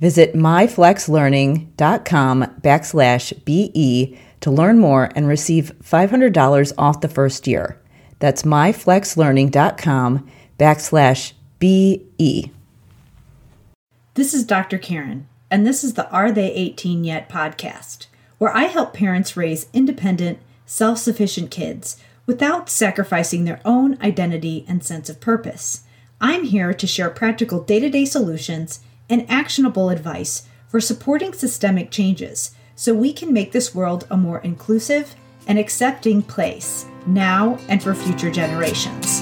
Visit myflexlearning.com backslash BE to learn more and receive $500 off the first year. That's myflexlearning.com backslash BE. This is Dr. Karen, and this is the Are They 18 Yet podcast, where I help parents raise independent, self sufficient kids without sacrificing their own identity and sense of purpose. I'm here to share practical day to day solutions and actionable advice for supporting systemic changes so we can make this world a more inclusive and accepting place now and for future generations.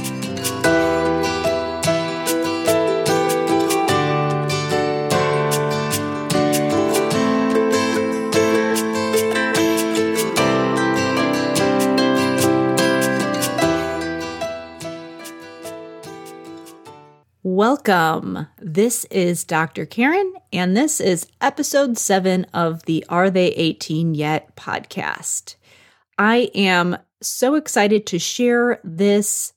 Welcome. This is Dr. Karen, and this is episode seven of the Are They 18 Yet podcast. I am so excited to share this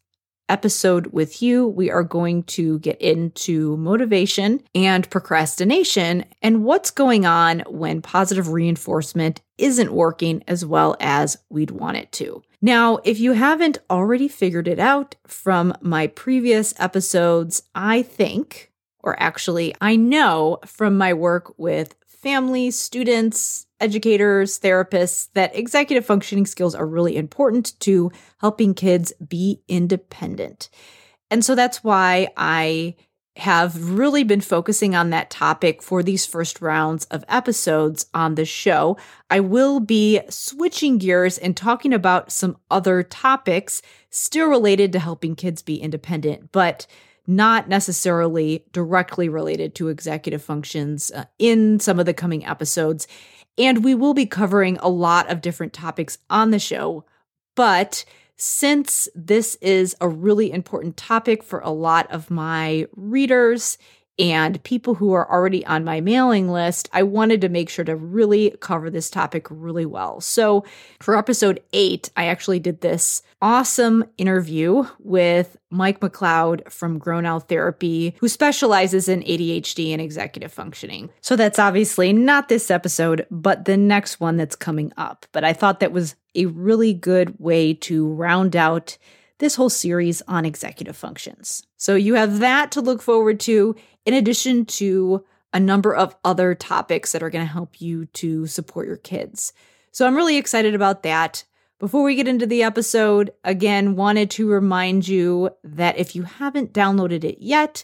episode with you. We are going to get into motivation and procrastination and what's going on when positive reinforcement isn't working as well as we'd want it to. Now, if you haven't already figured it out from my previous episodes, I think, or actually, I know from my work with families, students, educators, therapists that executive functioning skills are really important to helping kids be independent. And so that's why I have really been focusing on that topic for these first rounds of episodes on the show. I will be switching gears and talking about some other topics still related to helping kids be independent, but not necessarily directly related to executive functions uh, in some of the coming episodes. And we will be covering a lot of different topics on the show. But since this is a really important topic for a lot of my readers and people who are already on my mailing list, I wanted to make sure to really cover this topic really well. So, for episode eight, I actually did this awesome interview with Mike McLeod from Grow Now Therapy, who specializes in ADHD and executive functioning. So, that's obviously not this episode, but the next one that's coming up. But I thought that was a really good way to round out this whole series on executive functions. So you have that to look forward to, in addition to a number of other topics that are going to help you to support your kids. So I'm really excited about that. Before we get into the episode, again, wanted to remind you that if you haven't downloaded it yet,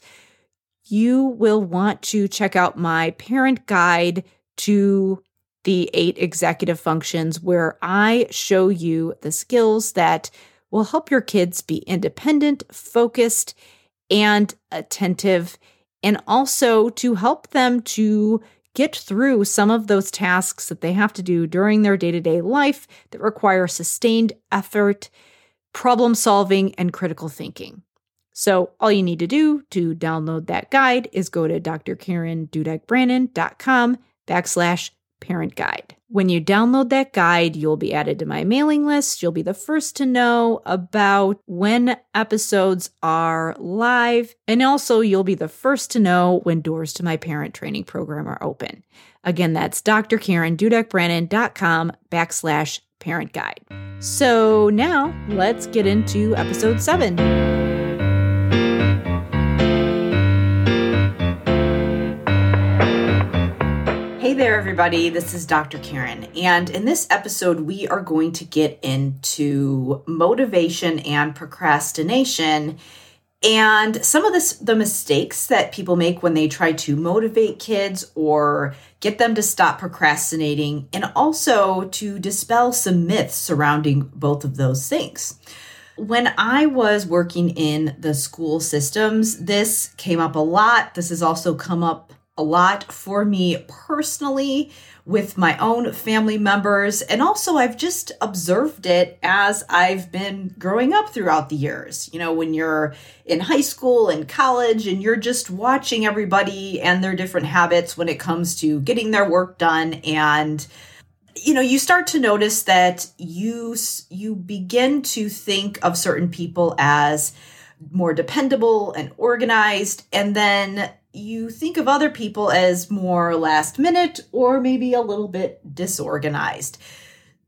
you will want to check out my parent guide to the eight executive functions, where I show you the skills that will help your kids be independent, focused, and attentive, and also to help them to get through some of those tasks that they have to do during their day to day life that require sustained effort, problem solving, and critical thinking. So, all you need to do to download that guide is go to drkarendudekbrannon.com backslash parent guide. When you download that guide, you'll be added to my mailing list. You'll be the first to know about when episodes are live. And also, you'll be the first to know when doors to my parent training program are open. Again, that's drkarendudekbrannon.com backslash parent guide. So now let's get into episode seven. Hey there, everybody. This is Dr. Karen. And in this episode, we are going to get into motivation and procrastination and some of this, the mistakes that people make when they try to motivate kids or get them to stop procrastinating, and also to dispel some myths surrounding both of those things. When I was working in the school systems, this came up a lot. This has also come up a lot for me personally with my own family members. And also, I've just observed it as I've been growing up throughout the years. You know, when you're in high school and college and you're just watching everybody and their different habits when it comes to getting their work done and you know you start to notice that you you begin to think of certain people as more dependable and organized and then you think of other people as more last minute or maybe a little bit disorganized.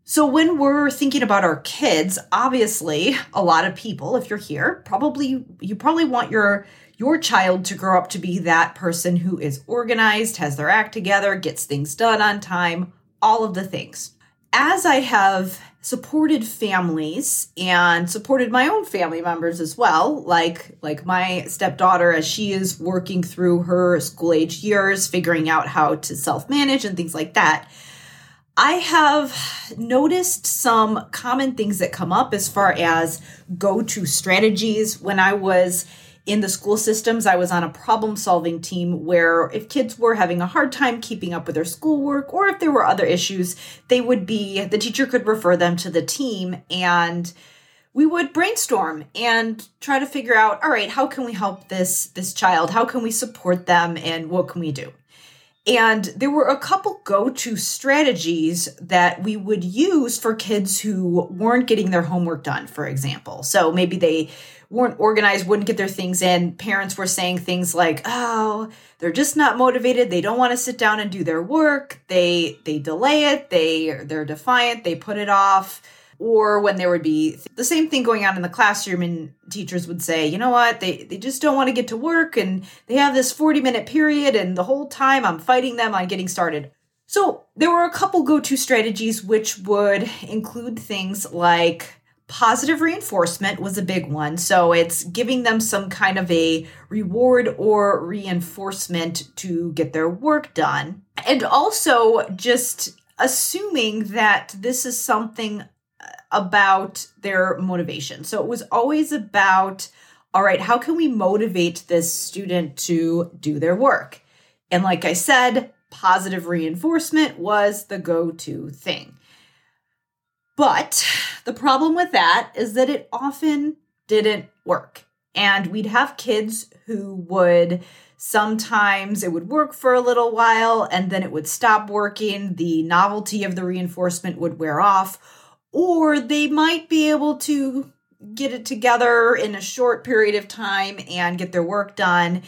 So, when we're thinking about our kids, obviously, a lot of people, if you're here, probably you probably want your your child to grow up to be that person who is organized, has their act together, gets things done on time, all of the things. As I have supported families and supported my own family members as well like like my stepdaughter as she is working through her school age years figuring out how to self manage and things like that i have noticed some common things that come up as far as go to strategies. When i was in the school systems, I was on a problem solving team where if kids were having a hard time keeping up with their schoolwork or if there were other issues, they would be, the teacher could refer them to the team and we would brainstorm and try to figure out all right how can we help this this child how can we support them and what can we do and there were a couple go to strategies that we would use for kids who weren't getting their homework done, for example. So maybe they weren't organized, wouldn't get their things in. Parents were saying things like, "Oh, they're just not motivated. They don't want to sit down and do their work. They they delay it. They they're defiant. They put it off." Or when there would be the same thing going on in the classroom and teachers would say, "You know what? They they just don't want to get to work and they have this 40-minute period and the whole time I'm fighting them on getting started." So, there were a couple go-to strategies which would include things like Positive reinforcement was a big one. So it's giving them some kind of a reward or reinforcement to get their work done. And also just assuming that this is something uh, about their motivation. So it was always about all right, how can we motivate this student to do their work? And like I said, positive reinforcement was the go to thing. But the problem with that is that it often didn't work. And we'd have kids who would sometimes it would work for a little while and then it would stop working. The novelty of the reinforcement would wear off, or they might be able to get it together in a short period of time and get their work done.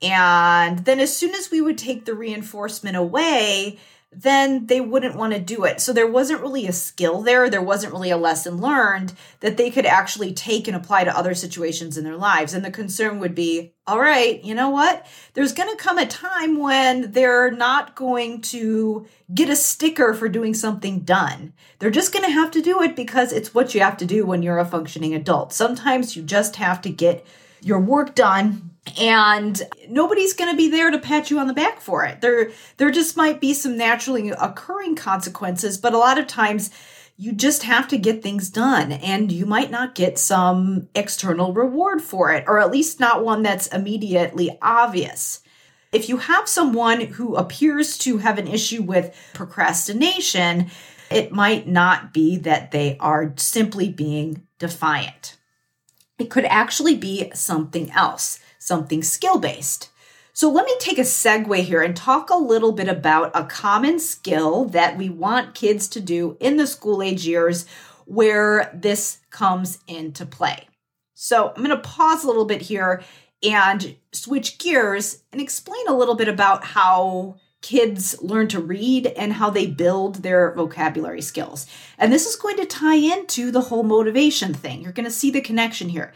And then, as soon as we would take the reinforcement away, then they wouldn't want to do it. So there wasn't really a skill there. There wasn't really a lesson learned that they could actually take and apply to other situations in their lives. And the concern would be all right, you know what? There's going to come a time when they're not going to get a sticker for doing something done. They're just going to have to do it because it's what you have to do when you're a functioning adult. Sometimes you just have to get your work done and nobody's going to be there to pat you on the back for it. There there just might be some naturally occurring consequences, but a lot of times you just have to get things done and you might not get some external reward for it or at least not one that's immediately obvious. If you have someone who appears to have an issue with procrastination, it might not be that they are simply being defiant. It could actually be something else something skill based. So let me take a segue here and talk a little bit about a common skill that we want kids to do in the school age years where this comes into play. So I'm going to pause a little bit here and switch gears and explain a little bit about how kids learn to read and how they build their vocabulary skills. And this is going to tie into the whole motivation thing. You're going to see the connection here.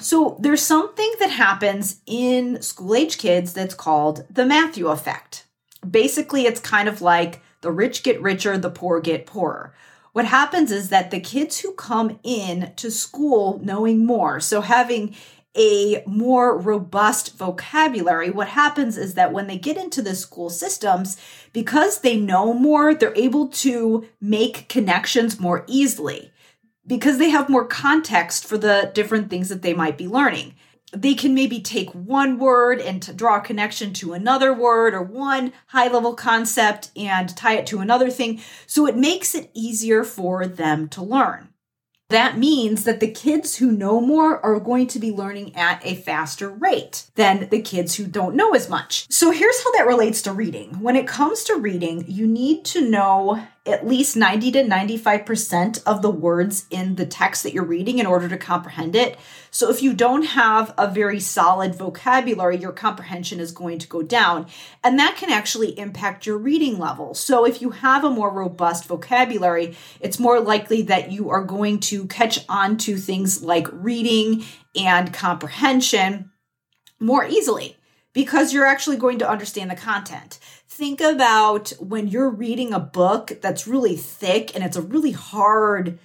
So there's something that happens in school age kids that's called the Matthew effect. Basically, it's kind of like the rich get richer, the poor get poorer. What happens is that the kids who come in to school knowing more, so having a more robust vocabulary, what happens is that when they get into the school systems, because they know more, they're able to make connections more easily because they have more context for the different things that they might be learning. They can maybe take one word and to draw a connection to another word or one high level concept and tie it to another thing. So it makes it easier for them to learn. That means that the kids who know more are going to be learning at a faster rate than the kids who don't know as much. So here's how that relates to reading. When it comes to reading, you need to know at least 90 to 95% of the words in the text that you're reading in order to comprehend it. So if you don't have a very solid vocabulary, your comprehension is going to go down. And that can actually impact your reading level. So if you have a more robust vocabulary, it's more likely that you are going to catch on to things like reading and comprehension more easily because you're actually going to understand the content think about when you're reading a book that's really thick and it's a really hard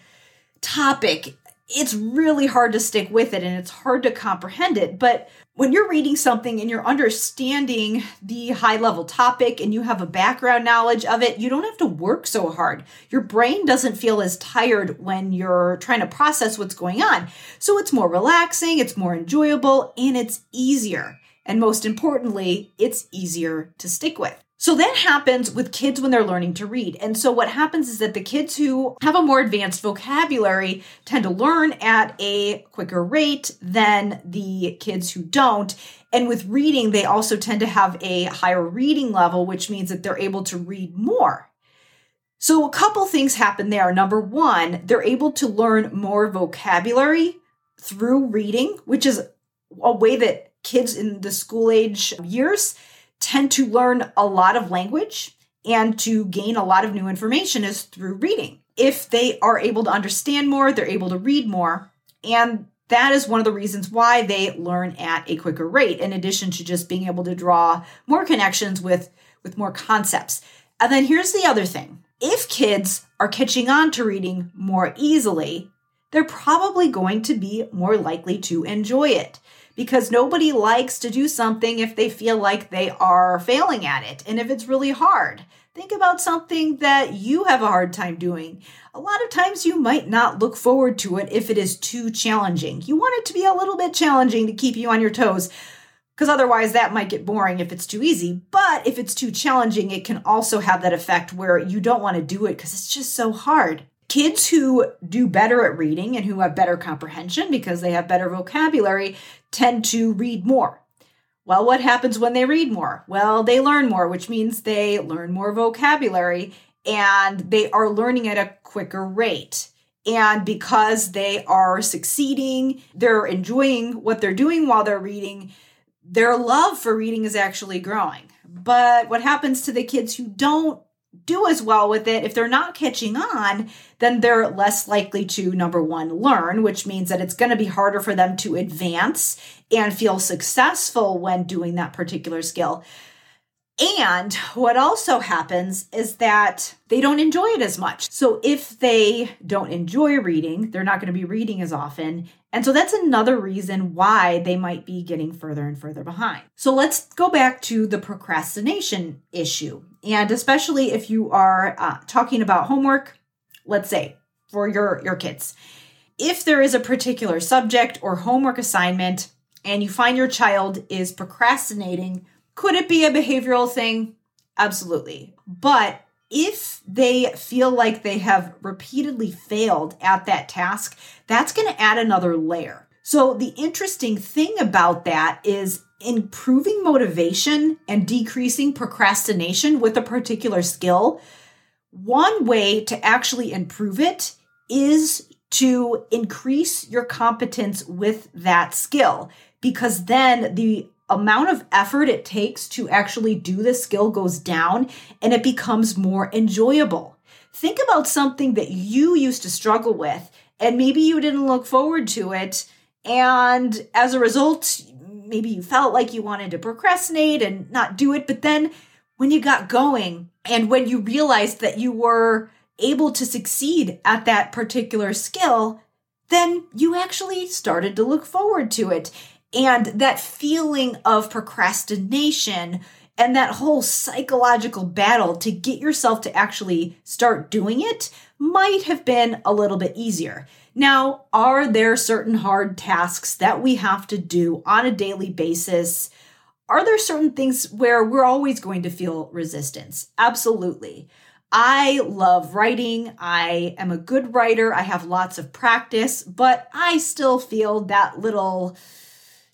topic, it's really hard to stick with it and it's hard to comprehend it. But when you're reading something and you're understanding the high level topic and you have a background knowledge of it, you don't have to work so hard. Your brain doesn't feel as tired when you're trying to process what's going on. So it's more relaxing, it's more enjoyable, and it's easier. And most importantly, it's easier to stick with. So that happens with kids when they're learning to read. And so what happens is that the kids who have a more advanced vocabulary tend to learn at a quicker rate than the kids who don't. And with reading, they also tend to have a higher reading level, which means that they're able to read more. So a couple things happen there. Number one, they're able to learn more vocabulary through reading, which is a way that kids in the school age years tend to learn a lot of language and to gain a lot of new information is through reading. If they are able to understand more, they're able to read more. And that is one of the reasons why they learn at a quicker rate, in addition to just being able to draw more connections with, with more concepts. And then here's the other thing if kids are catching on to reading more easily, they're probably going to be more likely to enjoy it because nobody likes to do something if they feel like they are failing at it and if it's really hard. Think about something that you have a hard time doing. A lot of times you might not look forward to it if it is too challenging. You want it to be a little bit challenging to keep you on your toes because otherwise that might get boring if it's too easy. But if it's too challenging, it can also have that effect where you don't want to do it because it's just so hard kids who do better at reading and who have better comprehension because they have better vocabulary tend to read more. Well, what happens when they read more? Well, they learn more, which means they learn more vocabulary and they are learning at a quicker rate. And because they are succeeding, they're enjoying what they're doing while they're reading, their love for reading is actually growing. But what happens to the kids who don't do as well with it, if they're not catching on, then they're less likely to, number one, learn, which means that it's going to be harder for them to advance and feel successful when doing that particular skill. And what also happens is that they don't enjoy it as much. So if they don't enjoy reading, they're not going to be reading as often. And so that's another reason why they might be getting further and further behind. So let's go back to the procrastination issue. And especially if you are uh, talking about homework, let's say for your, your kids. If there is a particular subject or homework assignment and you find your child is procrastinating, could it be a behavioral thing? Absolutely. But if they feel like they have repeatedly failed at that task, that's going to add another layer. So, the interesting thing about that is improving motivation and decreasing procrastination with a particular skill. One way to actually improve it is to increase your competence with that skill because then the amount of effort it takes to actually do the skill goes down and it becomes more enjoyable. Think about something that you used to struggle with and maybe you didn't look forward to it. And as a result, maybe you felt like you wanted to procrastinate and not do it. But then when you got going and when you realized that you were able to succeed at that particular skill, then you actually started to look forward to it. And that feeling of procrastination and that whole psychological battle to get yourself to actually start doing it might have been a little bit easier. Now, are there certain hard tasks that we have to do on a daily basis? Are there certain things where we're always going to feel resistance? Absolutely. I love writing. I am a good writer. I have lots of practice, but I still feel that little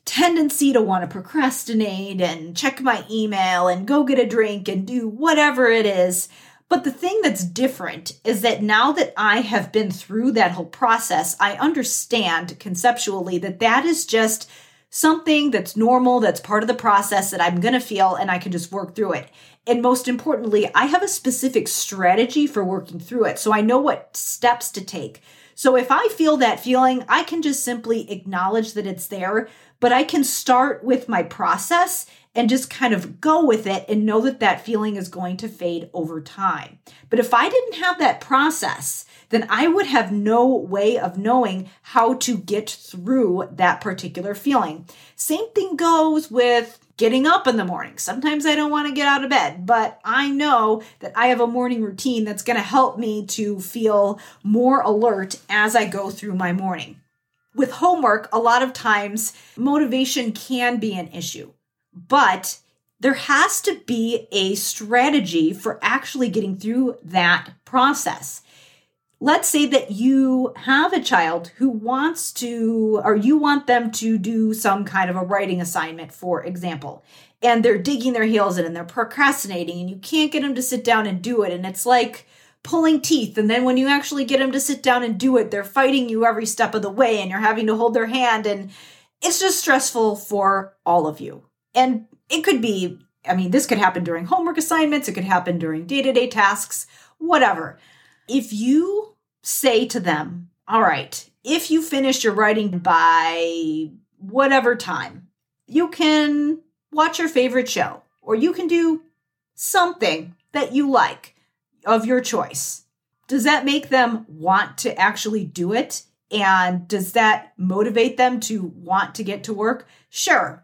tendency to want to procrastinate and check my email and go get a drink and do whatever it is. But the thing that's different is that now that I have been through that whole process, I understand conceptually that that is just something that's normal, that's part of the process that I'm going to feel, and I can just work through it. And most importantly, I have a specific strategy for working through it. So I know what steps to take. So if I feel that feeling, I can just simply acknowledge that it's there, but I can start with my process and just kind of go with it and know that that feeling is going to fade over time. But if I didn't have that process, then I would have no way of knowing how to get through that particular feeling. Same thing goes with getting up in the morning. Sometimes I don't want to get out of bed, but I know that I have a morning routine that's going to help me to feel more alert as I go through my morning. With homework, a lot of times motivation can be an issue, but there has to be a strategy for actually getting through that process let's say that you have a child who wants to, or you want them to do some kind of a writing assignment, for example, and they're digging their heels in and they're procrastinating and you can't get them to sit down and do it. And it's like pulling teeth. And then when you actually get them to sit down and do it, they're fighting you every step of the way and you're having to hold their hand. And it's just stressful for all of you. And it could be, I mean, this could happen during homework assignments, it could happen during day to day tasks, whatever if you say to them, all right, if you finish your writing by whatever time, you can watch your favorite show or you can do something that you like of your choice. Does that make them want to actually do it? And does that motivate them to want to get to work? Sure.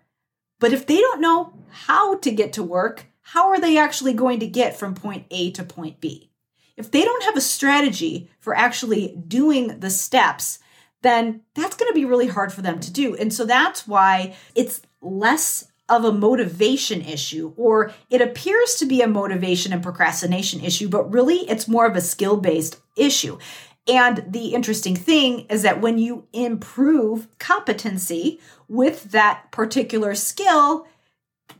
But if they don't know how to get to work, how are they actually going to get from point A to point B? If they don't have a strategy for actually doing the steps, then that's going to be really hard for them to do. And so that's why it's less of a motivation issue, or it appears to be a motivation and procrastination issue, but really it's more of a skill based issue. And the interesting thing is that when you improve competency with that particular skill,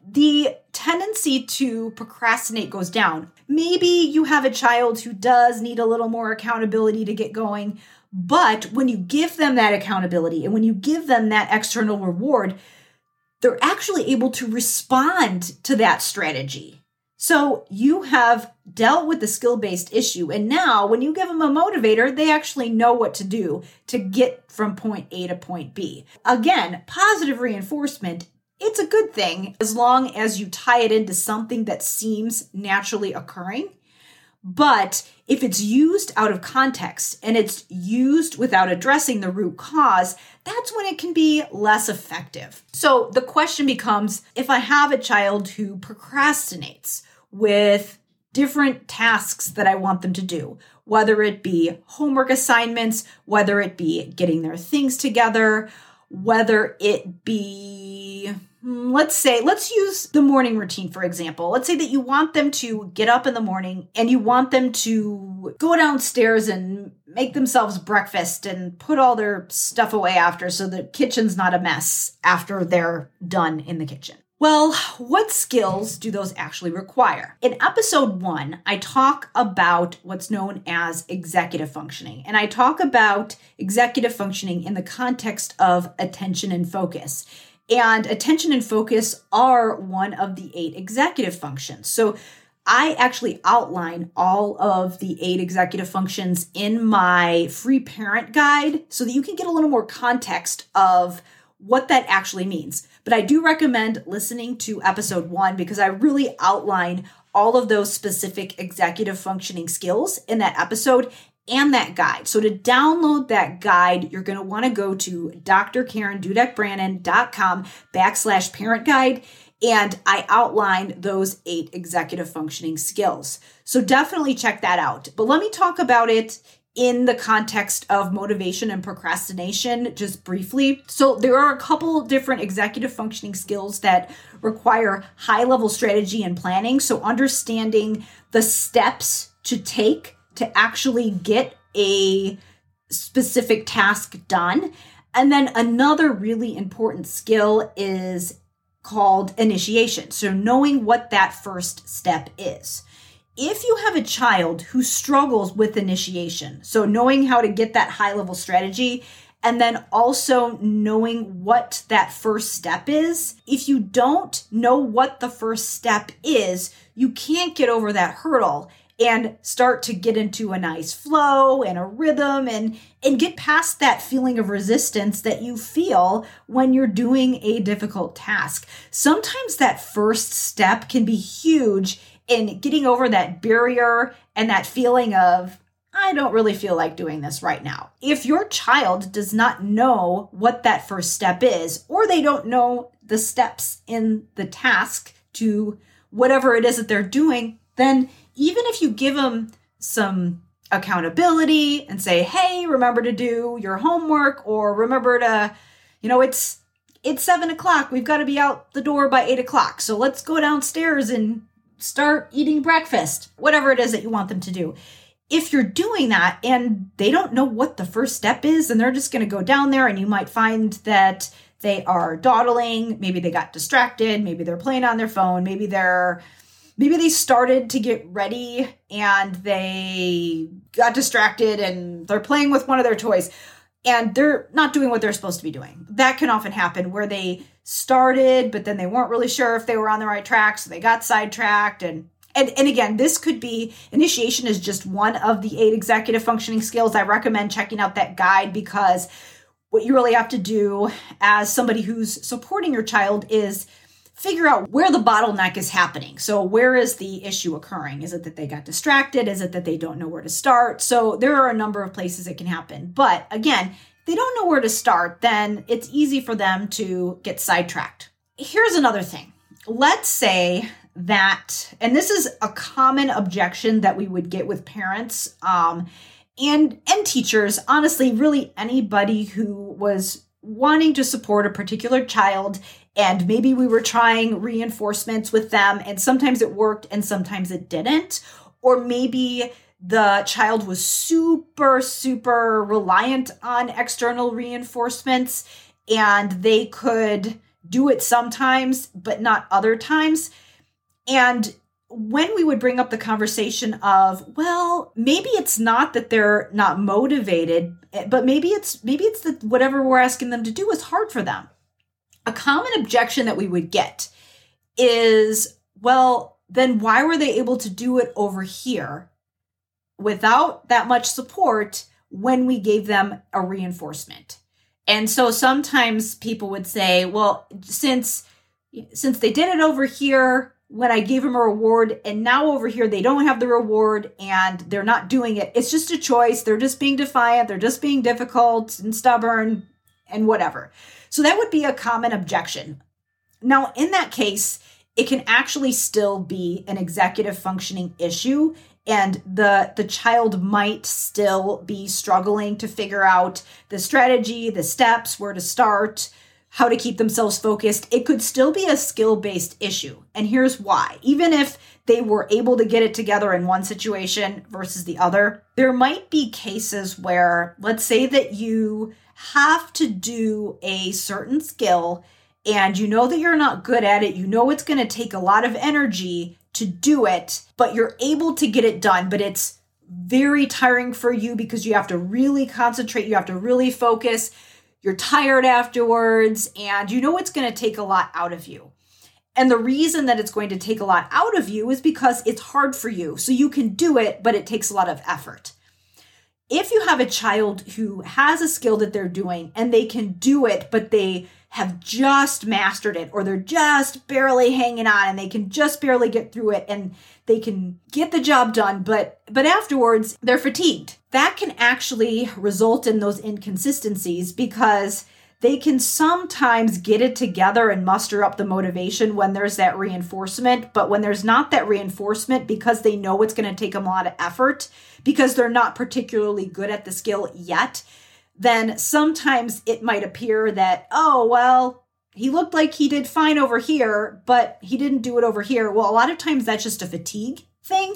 the tendency to procrastinate goes down. Maybe you have a child who does need a little more accountability to get going, but when you give them that accountability and when you give them that external reward, they're actually able to respond to that strategy. So you have dealt with the skill based issue. And now, when you give them a motivator, they actually know what to do to get from point A to point B. Again, positive reinforcement it's a good thing as long as you tie it into something that seems naturally occurring. But if it's used out of context and it's used without addressing the root cause, that's when it can be less effective. So the question becomes if I have a child who procrastinates with different tasks that I want them to do, whether it be homework assignments, whether it be getting their things together, whether it be hmm, let's say let's use the morning routine for example. Let's say that you want them to get up in the morning and you want them to go downstairs and make themselves breakfast and put all their stuff away after so the kitchen's not a mess after they're done in the kitchen well, what skills do those actually require? In episode one, I talk about what's known as executive functioning, and I talk about executive functioning in the context of attention and focus. And attention and focus are one of the eight executive functions. So I actually outline all of the eight executive functions in my free parent guide so that you can get a little more context of what that actually means. But I do recommend listening to episode one because I really outline all of those specific executive functioning skills in that episode and that guide. So to download that guide, you're going to want to go to drkarendudekbrannon.com backslash parent guide. And I outline those eight executive functioning skills. So definitely check that out. But let me talk about it in the context of motivation and procrastination, just briefly. So, there are a couple different executive functioning skills that require high level strategy and planning. So, understanding the steps to take to actually get a specific task done. And then another really important skill is called initiation. So, knowing what that first step is if you have a child who struggles with initiation, so knowing how to get that high level strategy, and then also knowing what that first step is, if you don't know what the first step is, you can't get over that hurdle and start to get into a nice flow and a rhythm and and get past that feeling of resistance that you feel when you're doing a difficult task. Sometimes that first step can be huge in getting over that barrier and that feeling of, I don't really feel like doing this right now. If your child does not know what that first step is, or they don't know the steps in the task to whatever it is that they're doing, then even if you give them some accountability and say, hey, remember to do your homework, or remember to, you know, it's it's seven o'clock. We've got to be out the door by eight o'clock. So let's go downstairs and start eating breakfast, whatever it is that you want them to do. If you're doing that and they don't know what the first step is, and they're just going to go down there, and you might find that they are dawdling, maybe they got distracted, maybe they're playing on their phone, maybe they're maybe they started to get ready and they got distracted and they're playing with one of their toys and they're not doing what they're supposed to be doing. That can often happen where they started, but then they weren't really sure if they were on the right track, so they got sidetracked and and, and again, this could be initiation is just one of the eight executive functioning skills. I recommend checking out that guide because what you really have to do as somebody who's supporting your child is figure out where the bottleneck is happening. So, where is the issue occurring? Is it that they got distracted? Is it that they don't know where to start? So, there are a number of places it can happen. But again, they don't know where to start, then it's easy for them to get sidetracked. Here's another thing. Let's say that, and this is a common objection that we would get with parents um, and and teachers. Honestly, really anybody who was wanting to support a particular child and maybe we were trying reinforcements with them and sometimes it worked and sometimes it didn't or maybe the child was super, super reliant on external reinforcements and they could do it sometimes, but not other times. And when we would bring up the conversation of, well, maybe it's not that they're not motivated, but maybe it's maybe it's that whatever we're asking them to do is hard for them. A common objection that we would get is, well, then why were they able to do it over here without that much support when we gave them a reinforcement. And so sometimes people would say, well, since since they did it over here when I gave them a reward and now over here they don't have the reward and they're not doing it. It's just a choice. They're just being defiant, they're just being difficult and stubborn and whatever. So that would be a common objection. Now, in that case, it can actually still be an executive functioning issue and the the child might still be struggling to figure out the strategy, the steps, where to start, how to keep themselves focused. It could still be a skill-based issue. And here's why. Even if they were able to get it together in one situation versus the other, there might be cases where let's say that you have to do a certain skill and you know that you're not good at it, you know it's going to take a lot of energy to do it, but you're able to get it done, but it's very tiring for you because you have to really concentrate, you have to really focus. You're tired afterwards, and you know it's going to take a lot out of you. And the reason that it's going to take a lot out of you is because it's hard for you. So you can do it, but it takes a lot of effort. If you have a child who has a skill that they're doing and they can do it, but they have just mastered it or they're just barely hanging on and they can just barely get through it and they can get the job done but but afterwards they're fatigued. That can actually result in those inconsistencies because they can sometimes get it together and muster up the motivation when there's that reinforcement but when there's not that reinforcement because they know it's going to take them a lot of effort because they're not particularly good at the skill yet then sometimes it might appear that, oh, well, he looked like he did fine over here, but he didn't do it over here. Well, a lot of times that's just a fatigue thing.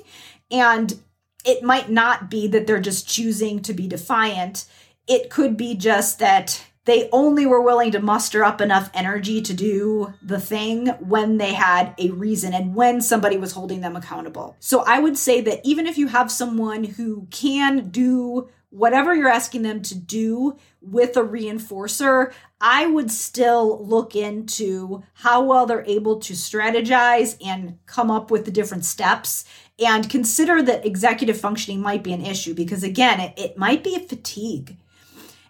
And it might not be that they're just choosing to be defiant. It could be just that they only were willing to muster up enough energy to do the thing when they had a reason and when somebody was holding them accountable. So I would say that even if you have someone who can do whatever you're asking them to do with a reinforcer, I would still look into how well they're able to strategize and come up with the different steps and consider that executive functioning might be an issue because, again, it, it might be a fatigue.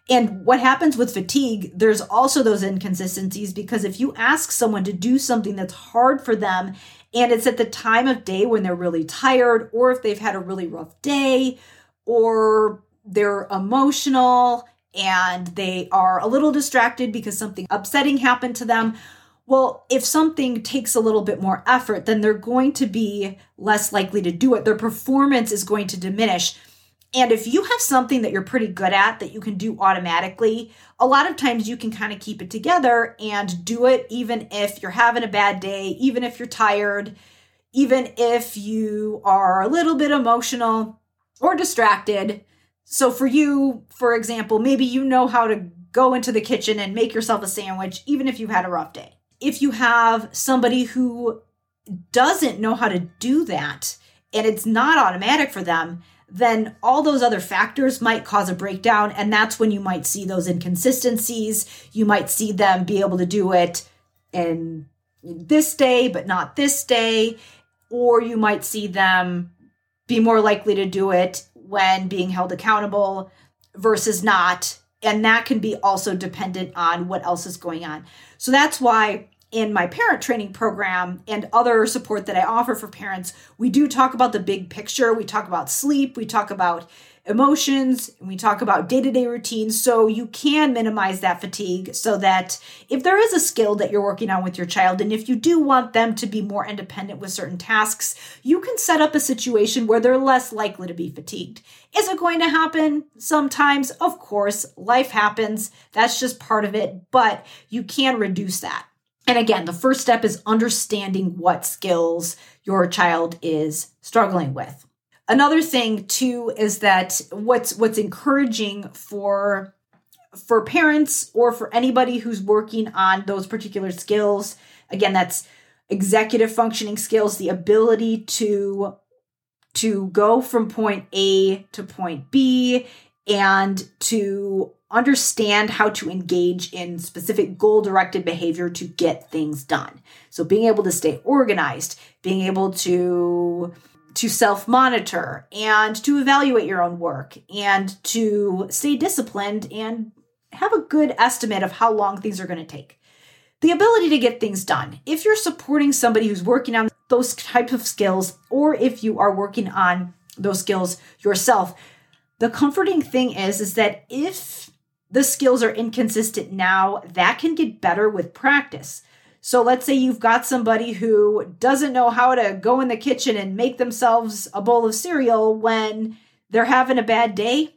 And what happens with fatigue, there's also those inconsistencies because if you ask someone to do something that's hard for them and it's at the time of day when they're really tired, or if they've had a really rough day, or they're emotional and they are a little distracted because something upsetting happened to them. Well, if something takes a little bit more effort, then they're going to be less likely to do it. Their performance is going to diminish. And if you have something that you're pretty good at that you can do automatically, a lot of times you can kind of keep it together and do it even if you're having a bad day, even if you're tired, even if you are a little bit emotional or distracted so for you, for example, maybe you know how to go into the kitchen and make yourself a sandwich, even if you've had a rough day. If you have somebody who doesn't know how to do that and it's not automatic for them, then all those other factors might cause a breakdown. And that's when you might see those inconsistencies. You might see them be able to do it in this day, but not this day. Or you might see them be more likely to do it when being held accountable versus not. And that can be also dependent on what else is going on. So that's why in my parent training program and other support that I offer for parents, we do talk about the big picture. We talk about sleep, we talk about emotions, and we talk about day to day routines. So you can minimize that fatigue so that if there is a skill that you're working on with your child, and if you do want them to be more independent with certain tasks, you can set up a situation where they're less likely to be fatigued. Is it going to happen? Sometimes, of course, life happens. That's just part of it, but you can reduce that. And again, the first step is understanding what skills your child is struggling with. Another thing too is that what's what's encouraging for for parents or for anybody who's working on those particular skills, again that's executive functioning skills, the ability to to go from point A to point B and to understand how to engage in specific goal directed behavior to get things done. So being able to stay organized, being able to to self monitor and to evaluate your own work and to stay disciplined and have a good estimate of how long things are going to take. The ability to get things done. If you're supporting somebody who's working on those types of skills, or if you are working on those skills yourself, the comforting thing is, is that if the skills are inconsistent now, that can get better with practice. So let's say you've got somebody who doesn't know how to go in the kitchen and make themselves a bowl of cereal when they're having a bad day.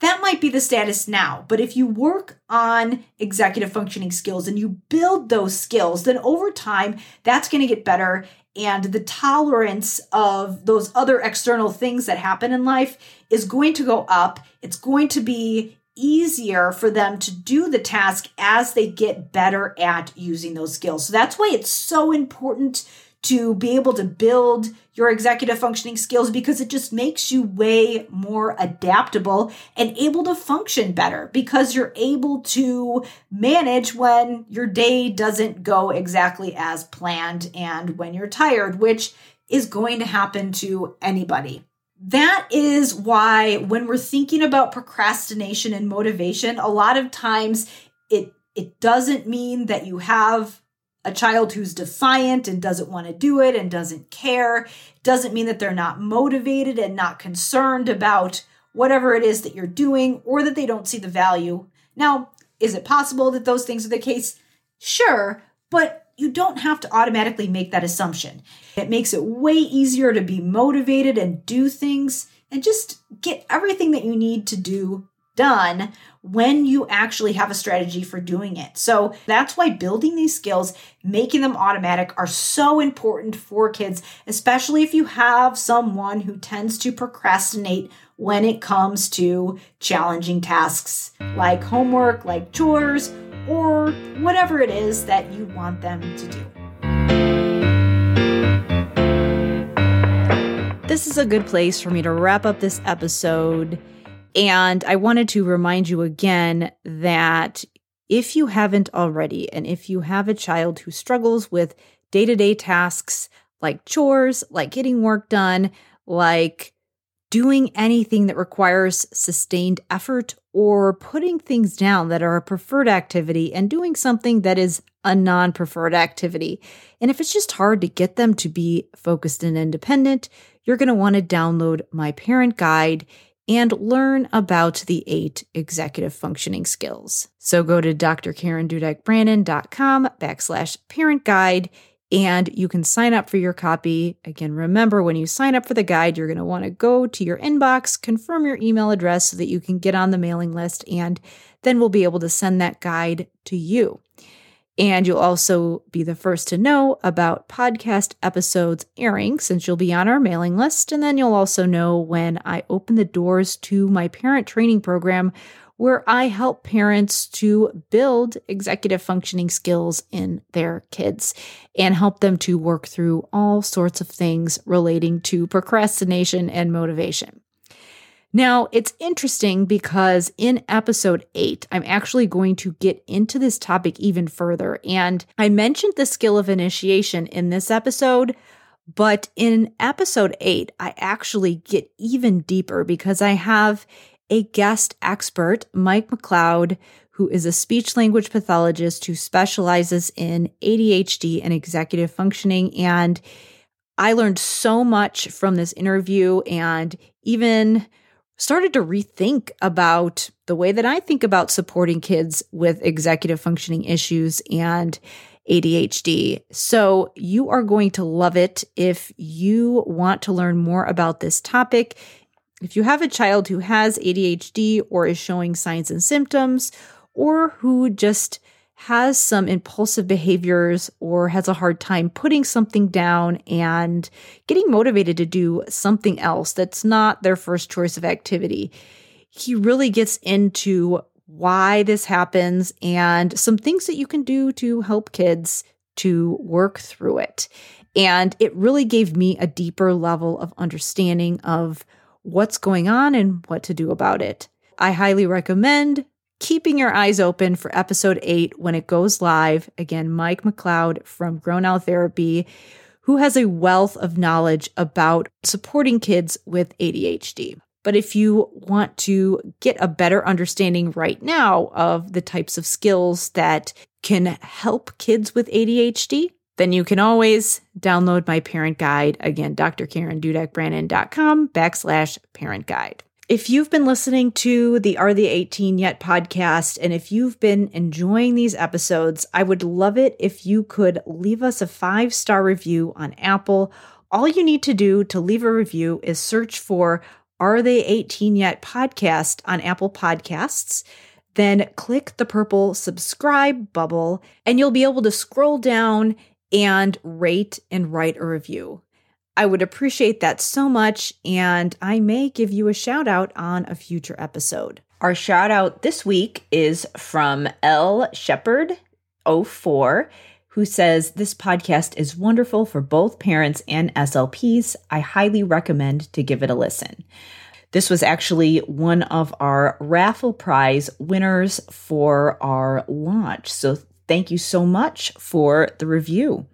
That might be the status now, but if you work on executive functioning skills and you build those skills, then over time, that's going to get better. And the tolerance of those other external things that happen in life is going to go up. It's going to be easier for them to do the task as they get better at using those skills. So that's why it's so important to be able to build your executive functioning skills because it just makes you way more adaptable and able to function better because you're able to manage when your day doesn't go exactly as planned and when you're tired, which is going to happen to anybody. That is why when we're thinking about procrastination and motivation, a lot of times it it doesn't mean that you have a child who's defiant and doesn't want to do it and doesn't care doesn't mean that they're not motivated and not concerned about whatever it is that you're doing or that they don't see the value. Now, is it possible that those things are the case? Sure, but you don't have to automatically make that assumption. It makes it way easier to be motivated and do things and just get everything that you need to do done when you actually have a strategy for doing it. So that's why building these skills, making them automatic are so important for kids, especially if you have someone who tends to procrastinate when it comes to challenging tasks like homework, like chores, or whatever it is that you want them to do. This is a good place for me to wrap up this episode and I wanted to remind you again that if you haven't already, and if you have a child who struggles with day to day tasks like chores, like getting work done, like doing anything that requires sustained effort or putting things down that are a preferred activity and doing something that is a non preferred activity. And if it's just hard to get them to be focused and independent, you're going to want to download my parent guide and learn about the eight executive functioning skills. So go to drkarendudekbrannon.com backslash parent guide and you can sign up for your copy. Again, remember when you sign up for the guide, you're going to want to go to your inbox, confirm your email address so that you can get on the mailing list, and then we'll be able to send that guide to you. And you'll also be the first to know about podcast episodes airing since you'll be on our mailing list. And then you'll also know when I open the doors to my parent training program, where I help parents to build executive functioning skills in their kids and help them to work through all sorts of things relating to procrastination and motivation. Now, it's interesting because in episode eight, I'm actually going to get into this topic even further. And I mentioned the skill of initiation in this episode, but in episode eight, I actually get even deeper because I have a guest expert, Mike McLeod, who is a speech language pathologist who specializes in ADHD and executive functioning. And I learned so much from this interview and even started to rethink about the way that I think about supporting kids with executive functioning issues and ADHD. So, you are going to love it if you want to learn more about this topic. If you have a child who has ADHD or is showing signs and symptoms, or who just has some impulsive behaviors or has a hard time putting something down and getting motivated to do something else that's not their first choice of activity. He really gets into why this happens and some things that you can do to help kids to work through it. And it really gave me a deeper level of understanding of what's going on and what to do about it. I highly recommend keeping your eyes open for episode eight when it goes live. Again, Mike McLeod from Grown Out Therapy, who has a wealth of knowledge about supporting kids with ADHD. But if you want to get a better understanding right now of the types of skills that can help kids with ADHD, then you can always download my parent guide. Again, drkarendudekbrannon.com backslash parent guide. If you've been listening to the Are They 18 Yet podcast, and if you've been enjoying these episodes, I would love it if you could leave us a five star review on Apple. All you need to do to leave a review is search for Are They 18 Yet podcast on Apple Podcasts. Then click the purple subscribe bubble, and you'll be able to scroll down and rate and write a review. I would appreciate that so much, and I may give you a shout out on a future episode. Our shout out this week is from L Shepherd 04 who says this podcast is wonderful for both parents and SLPs. I highly recommend to give it a listen. This was actually one of our raffle prize winners for our launch. So thank you so much for the review.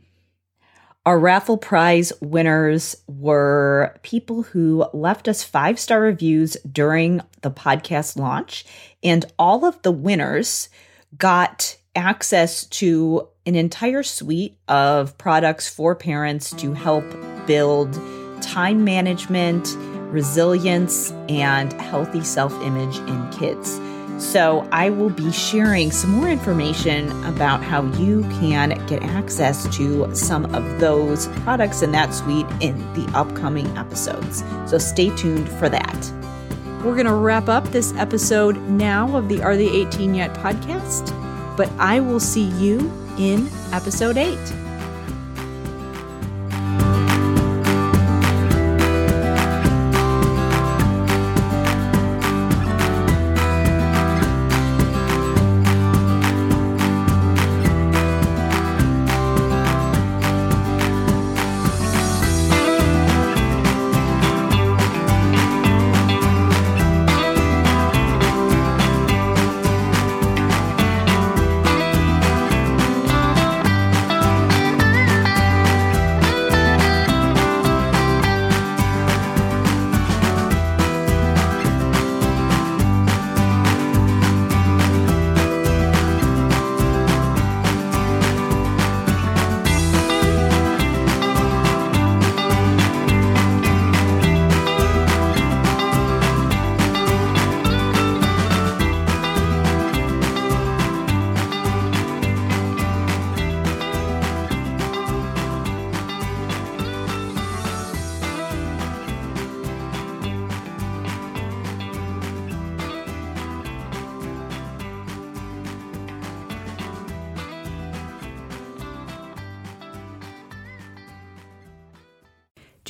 Our raffle prize winners were people who left us five star reviews during the podcast launch, and all of the winners got access to an entire suite of products for parents to help build time management, resilience, and healthy self image in kids. So, I will be sharing some more information about how you can get access to some of those products in that suite in the upcoming episodes. So, stay tuned for that. We're going to wrap up this episode now of the Are They 18 Yet podcast, but I will see you in episode 8.